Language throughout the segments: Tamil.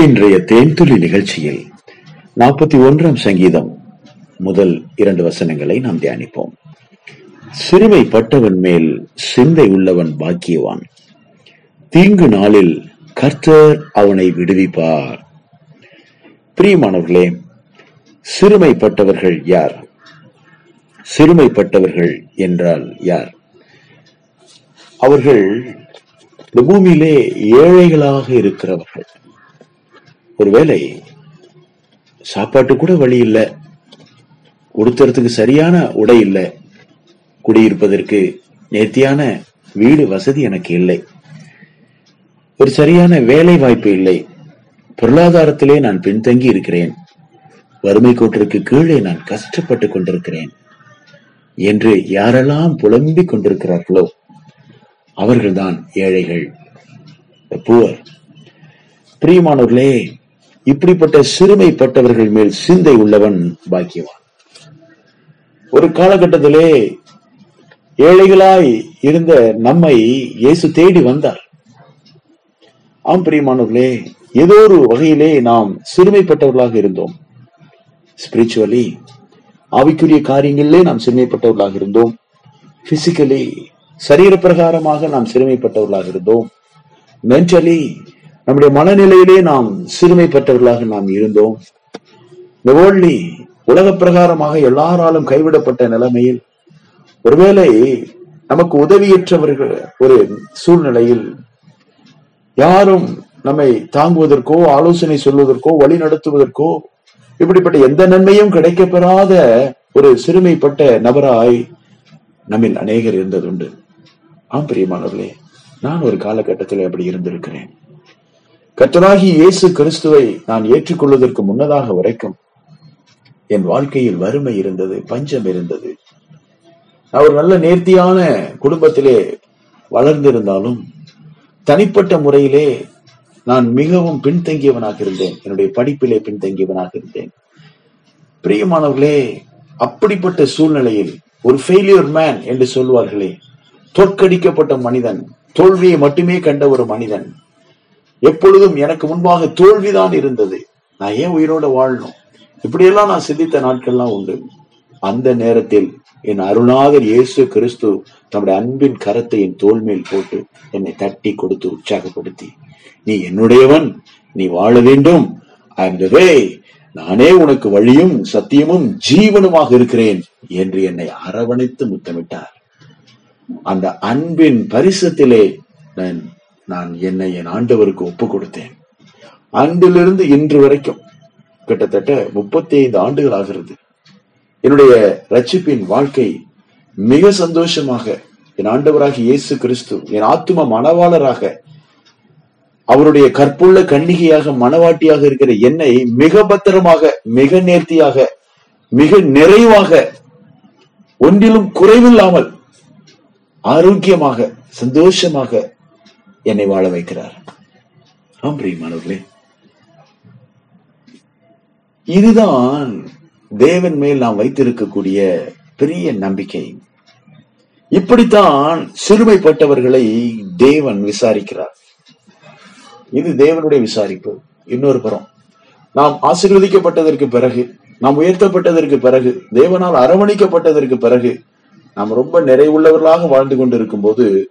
இன்றைய தேன்துளி நிகழ்ச்சியில் நாற்பத்தி ஒன்றாம் சங்கீதம் முதல் இரண்டு வசனங்களை நாம் தியானிப்போம். சிறுமைப்பட்டவன் மேல் சிந்தை உள்ளவன் பாக்கியவான். தீங்கு நாளில் கர்த்தர் அவனை விடுவிப்பார். பிரியமானவர்களே சிறுமைப்பட்டவர்கள் யார்? சிறுமைப்பட்டவர்கள் என்றால் யார்? அவர்கள் இந்த பூமியிலே ஏழைகளாக இருக்கிறவர்கள். ஒருவேளை சாப்பாட்டு கூட வழி இல்லை. உடுத்துறதுக்கு சரியான உடை இல்லை. குடியிருப்பதற்கு நேர்த்தியான வீடு வசதி எனக்கு இல்லை. ஒரு சரியான வேலை வாய்ப்பு இல்லை. பொருளாதாரத்திலே நான் பின்தங்கி இருக்கிறேன். வறுமை கோட்டிற்கு கீழே நான் கஷ்டப்பட்டு கொண்டிருக்கிறேன். என்று யாரெல்லாம் புலம்பிக் கொண்டிருக்கிறார்களோ அவர்கள்தான் ஏழைகள். புவர் பிரியமானவர்களே இப்படிப்பட்ட சிறுமைப்பட்டவர்கள் மேல் சிந்தை உள்ளவன் பாக்கியவான். ஒரு காலகட்டத்திலே ஏழைகளாய் இருந்த நம்மை இயேசு தேடி வந்தார். ஆம் பிரியமானவர்களே ஏதோ ஒரு வகையிலே நாம் சிறுமைப்பட்டவர்களாக இருந்தோம். ஸ்பிரிச்சுவலி ஆவிக்குரிய காரியங்களிலே நாம் சிறுமைப்பட்டவர்களாக இருந்தோம். பிசிக்கலி சரீர பிரகாரமாக நாம் சிறுமைப்பட்டவர்களாக இருந்தோம். மென்டலி நம்முடைய மனநிலையிலே நாம் சிறுமை பெற்றவர்களாக நாம் இருந்தோம். இந்த உலக பிரகாரமாக எல்லாராலும் கைவிடப்பட்ட நிலைமையில் ஒருவேளை நமக்கு உதவியற்றவர்கள் ஒரு சூழ்நிலையில் யாரும் நம்மை தாங்குவதற்கோ ஆலோசனை சொல்வதற்கோ வழி நடத்துவதற்கோ இப்படிப்பட்ட எந்த நன்மையும் கிடைக்கப்பெறாத ஒரு சிறுமைப்பட்ட நபராய் நம்மில் அநேகர் இருந்ததுண்டு. ஆம் பிரியமானவர்களே நான் ஒரு காலகட்டத்தில் அப்படி இருந்திருக்கிறேன். கர்த்தராகி இயேசு கிறிஸ்துவை நான் ஏற்றுக்கொள்வதற்கு முன்னதாக வரைக்கும் என் வாழ்க்கையில் வறுமை இருந்தது பஞ்சம் இருந்தது. நான் ஒரு நல்ல நேர்த்தியான குடும்பத்திலே வளர்ந்திருந்தாலும் தனிப்பட்ட முறையிலே நான் மிகவும் பின்தங்கியவனாக இருந்தேன். என்னுடைய படிப்பிலே பின்தங்கியவனாக இருந்தேன். பிரியமானவர்களே அப்படிப்பட்ட சூழ்நிலையில் ஒரு ஃபெயிலியர் மேன் என்று சொல்வார்களே தோற்கடிக்கப்பட்ட மனிதன் தோல்வியை மட்டுமே கண்ட ஒரு மனிதன் எப்பொழுதும் எனக்கு முன்பாக தோல்விதான் இருந்தது. நான் ஏன் உயிரோட வாழணும்? இப்படியெல்லாம் நான் சிந்தித்த நாட்கள்லாம் உண்டு. அந்த நேரத்தில் என் அருணாதர் இயேசு கிறிஸ்து தம்முடைய அன்பின் கரத்தை என் தோல் மேல் போட்டு என்னை தட்டி கொடுத்து உற்சாகப்படுத்தி நீ என்னுடையவன் நீ வாழ வேண்டும். ஐ எம் த வே நானே உனக்கு வழியும் சத்தியமும் ஜீவனுமாக இருக்கிறேன் என்று என்னை அரவணைத்து முத்தமிட்டார். அந்த அன்பின் பரிசத்திலே நான் நான் என்னை என் ஆண்டவருக்கு ஒப்பு கொடுத்தேன் அன்றிலிருந்து இன்று வரைக்கும் கிட்டத்தட்ட முப்பத்தி ஐந்து ஆண்டுகள் ஆகிறது. என்னுடைய ரட்சிப்பின் வாழ்க்கை மிக சந்தோஷமாக என் ஆண்டவராக இயேசு கிறிஸ்து என் ஆத்தும மனவாளராக அவருடைய கற்புள்ள கன்னிகையாக மனவாட்டியாக இருக்கிற என்னை மிக பத்திரமாக மிக நேர்த்தியாக மிக நிறைவாக ஒன்றிலும் குறைவில்லாமல் ஆரோக்கியமாக சந்தோஷமாக என்னை வாழ வைக்கிறார். ஆம் பிரியமானவர்களே. இதுதான் தேவன் மேல் நாம் வைத்திருக்கக்கூடிய பெரிய நம்பிக்கை. இப்படித்தான் சிறுமைப்பட்டவர்களை தேவன் விசாரிக்கிறார். இது தேவனுடைய விசாரிப்பு. இன்னொரு புறம் நாம் ஆசீர்வதிக்கப்பட்டதற்கு பிறகு நாம் உயர்த்தப்பட்டதற்கு பிறகு தேவனால் அரவணைக்கப்பட்டதற்கு பிறகு நாம் ரொம்ப நிறைவுள்ளவர்களாக வாழ்ந்து கொண்டிருக்கும் போது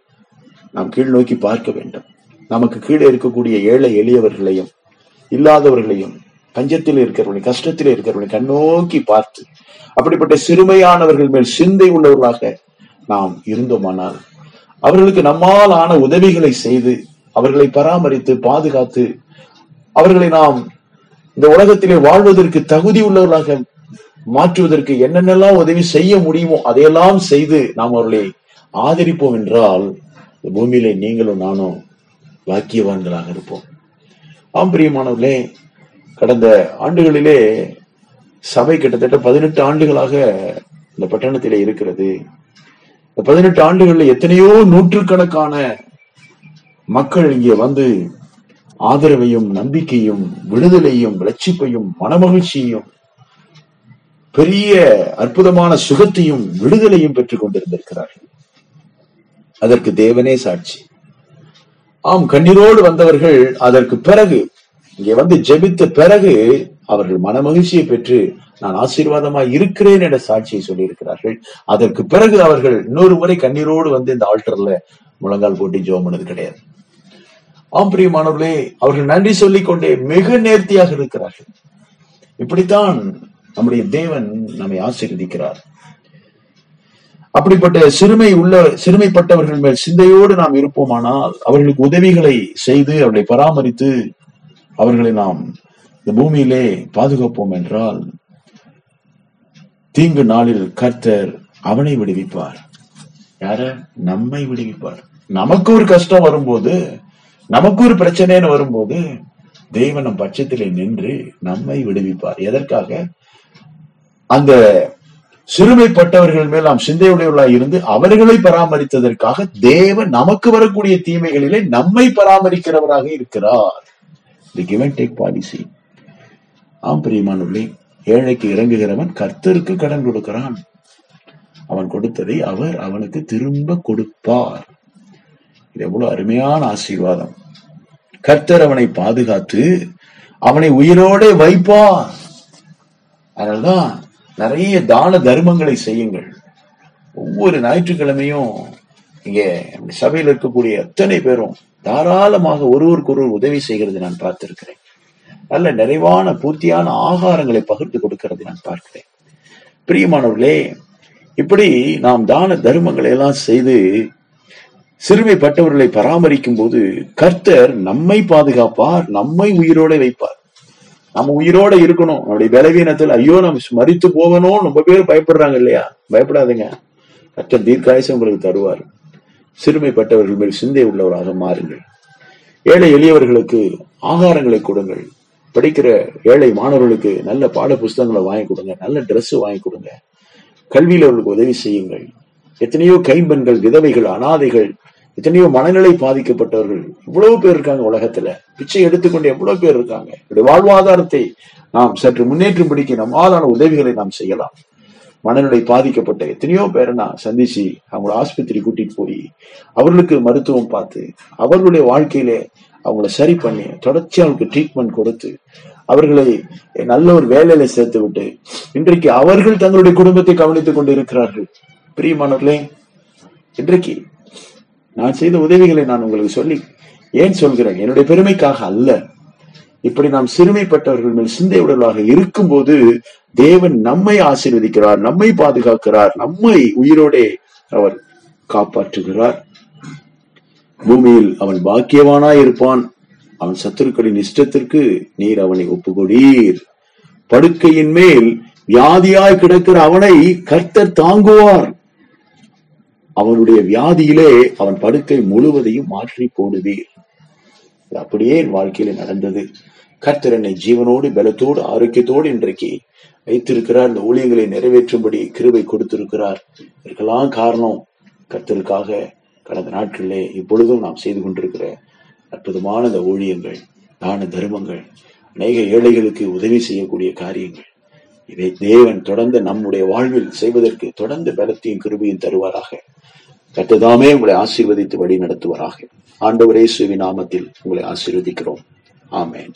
நாம் கீழ் நோக்கி பார்க்க வேண்டும். நமக்கு கீழே இருக்கக்கூடிய ஏழை எளியவர்களையும் இல்லாதவர்களையும் பஞ்சத்தில் இருக்கிறவர்களையும் கஷ்டத்தில் இருக்கிறவர்களையும் கண்ணோக்கி பார்த்து அப்படிப்பட்ட சிறுமையானவர்கள் மேல் சிந்தை உள்ளவர்களாக நாம் இருந்தோமானால் அவர்களுக்கு நம்மால் ஆன உதவிகளை செய்து அவர்களை பராமரித்து பாதுகாத்து அவர்களை நாம் இந்த உலகத்திலே வாழ்வதற்கு தகுதி உள்ளவர்களாக மாற்றுவதற்கு என்னென்னலாம் உதவி செய்ய முடியுமோ அதையெல்லாம் செய்து நாம் அவர்களை ஆதரிப்போம் என்றால் இந்த நீங்களும் நானும் வாக்கியவான்களாக இருப்போம். ஆம் பிரியமானவர்களே கடந்த ஆண்டுகளிலே சபை கிட்டத்தட்ட பதினெட்டு ஆண்டுகளாக இந்த பட்டணத்திலே இருக்கிறது. இந்த பதினெட்டு ஆண்டுகள்ல எத்தனையோ நூற்றுக்கணக்கான மக்கள் இங்கே வந்து ஆதரவையும் நம்பிக்கையும் விடுதலையும் லட்சிப்பையும் மனமகிழ்ச்சியையும் பெரிய அற்புதமான சுகத்தையும் விடுதலையும் பெற்றுக் கொண்டிருந்திருக்கிறார்கள். அதற்கு தேவனே சாட்சி. ஆம் கண்ணீரோடு வந்தவர்கள் அதற்கு பிறகு இங்கே வந்து ஜெபித்த பிறகு அவர்கள் மனமகிழ்ச்சியை பெற்று நான் ஆசீர்வாதமாய் இருக்கிறேன் என்ற சாட்சியை சொல்லியிருக்கிறார்கள். அதற்கு பிறகு அவர்கள் இன்னொரு முறை கண்ணீரோடு வந்து இந்த ஆல்டர்ல முழங்கால் போட்டி ஜோம் பண்ணது கிடையாது. ஆம் பிரியமானவர்களே அவர்கள் நன்றி சொல்லிக் கொண்டே மிக நேர்த்தியாக இருக்கிறார்கள். இப்படித்தான் நம்முடைய தேவன் நம்மை ஆசீர்வதிக்கிறார். அப்படிப்பட்ட சிறுமை உள்ள சிறுமைப்பட்டவர்கள் மேல் சிந்தையோடு நாம் இருப்போமானால் அவர்களுக்கு உதவிகளை செய்து அவர்களை பராமரித்து அவர்களை நாம் இந்த பூமியிலே பாதுகாப்போம் என்றால் தீங்கு நாளில் கர்த்தர் அவனை விடுவிப்பார். யார? நம்மை விடுவிப்பார். நமக்கு ஒரு கஷ்டம் வரும்போது நமக்கு ஒரு பிரச்சனைன்னு வரும்போது தேவன் நம் பட்சத்திலே நின்று நம்மை விடுவிப்பார். எதற்காக? அந்த சிறுமைப்பட்டவர்கள் மேல் நாம் சிந்தையுடையவர்களாய் இருந்து அவர்களை பராமரித்ததற்காக தேவன் நமக்கு வரக்கூடிய தீமைகளிலே நம்மை பராமரிக்கிறவராக இருக்கிறார். தி கிவன் டேக் பாலிசி ஆம் பிரியமானவர்களே ஏழைக்கு இறங்குகிறவன் கர்த்தருக்கு கடன் கொடுக்கிறான். அவன் கொடுத்ததை அவர் அவனுக்கு திரும்ப கொடுப்பார். இது எவ்வளவு அருமையான ஆசீர்வாதம். கர்த்தர் அவனை பாதுகாத்து அவனை உயிரோட வைப்பார். அதனால்தான் நிறைய தான தர்மங்களை செய்யுங்கள். ஒவ்வொரு ஞாயிற்றுக்கிழமையும் இங்கே சபையில் இருக்கக்கூடிய அத்தனை பேரும் தாராளமாக ஒருவருக்கு ஒருவர் உதவி செய்கிறது நான் பார்த்திருக்கிறேன். நல்ல நிறைவான பூர்த்தியான ஆகாரங்களை பகிர்ந்து கொடுக்கிறது நான் பார்க்கிறேன். பிரியமானவர்களே இப்படி நாம் தான தர்மங்களை எல்லாம் செய்து சிறுமைப்பட்டவர்களை பராமரிக்கும் போது கர்த்தர் நம்மை பாதுகாப்பார் நம்மை உயிரோட வைப்பார். நம்ம உயிரோட இருக்கணும். நம்முடைய பலவீனத்தில் ஐயோ நம்ம மறித்து போகணும் ரொம்ப பேர் பயப்படுறாங்க இல்லையா? பயப்படாதீங்க. கர்த்தர் தீர்க்காயசம் உங்களுக்கு தருவார். சிறுமைப்பட்டவர்கள் மேல் சிந்தை உள்ளவராக மாறுங்கள். ஏழை எளியவர்களுக்கு ஆகாரங்களை கொடுங்கள். படிக்கிற ஏழை மாணவர்களுக்கு நல்ல பாட புஸ்தகங்களை வாங்கி கொடுங்க. நல்ல ட்ரெஸ் வாங்கி கொடுங்க. கல்வியில் அவர்களுக்கு உதவி செய்யுங்கள். எத்தனையோ கைம்பெண்கள் விதவைகள் அனாதைகள் எத்தனையோ மனநிலை பாதிக்கப்பட்டவர்கள் இவ்வளவு பேர் இருக்காங்க உலகத்துல. பிச்சை எடுத்துக்கொண்டு எவ்வளவு பேர் இருக்காங்க? என்னுடைய வாழ்வாதாரத்தை நாம் சற்று முன்னேற்றம் பிடிக்க நம்மாலான உதவிகளை நாம் செய்யலாம். மனநிலை பாதிக்கப்பட்ட எத்தனையோ பேரை நான் சந்திச்சு அவங்கள ஆஸ்பத்திரி கூட்டிட்டு போய் அவர்களுக்கு மருத்துவம் பார்த்து அவர்களுடைய வாழ்க்கையிலே அவங்கள சரி பண்ணி தொடர்ச்சி அவங்களுக்கு ட்ரீட்மெண்ட் கொடுத்து அவர்களை நல்ல ஒரு வேலையில சேர்த்து விட்டு இன்றைக்கு அவர்கள் தங்களுடைய குடும்பத்தை கவனித்துக் கொண்டு இருக்கிறார்கள் பிரியமானவர்களே இன்றைக்கு நான் செய்த உதவிகளை நான் உங்களுக்கு சொல்லி ஏன் சொல்கிறேன்? என்னுடைய பெருமைக்காக அல்ல. இப்படி நாம் சிறுமைப்பட்டவர்கள் மேல் சிந்தையுடலாக இருக்கும்போது தேவன் நம்மை ஆசீர்வதிக்கிறார் நம்மை பாதுகாக்கிறார் நம்மை உயிரோடே அவர் காப்பாற்றுகிறார். பூமியில் அவன் பாக்கியவானாய் இருப்பான் அவன் சத்துருக்களின் இஷ்டத்திற்கு நீர் அவனை ஒப்புகொடீர் படுக்கையின் மேல் வியாதியாய் கிடக்கிற அவனை கர்த்தர் தாங்குவார். அவனுடைய வியாதியிலே அவன் படுக்கை முழுவதையும் மாற்றி போடுவீர். அப்படியே என் வாழ்க்கையில நடந்தது. கர்த்தர் என்னை ஜீவனோடு பலத்தோடு ஆரோக்கியத்தோடு இன்றைக்கு வைத்திருக்கிறார். இந்த ஊழியங்களை நிறைவேற்றும்படி கிருவை கொடுத்திருக்கிறார். இதற்கெல்லாம் காரணம் கர்த்தருக்காக கடந்த நாட்களிலே இப்பொழுதும் நாம் செய்து கொண்டிருக்கிற அற்புதமான இந்த ஊழியங்கள் தான தர்மங்கள் அநேக ஏழைகளுக்கு உதவி செய்யக்கூடிய காரியங்கள். இதை தேவன் தொடர்ந்து நம்முடைய வாழ்வில் செய்வதற்கு தொடர்ந்து பலத்தையும் கிருபையும் தருவாராக. கட்டுதாமே உங்களை ஆசீர்வதித்து வழி நடத்துவாராக ஆண்டவரே சுவி நாமத்தில் உங்களை ஆசீர்வதிக்கிறோம். ஆமேன்.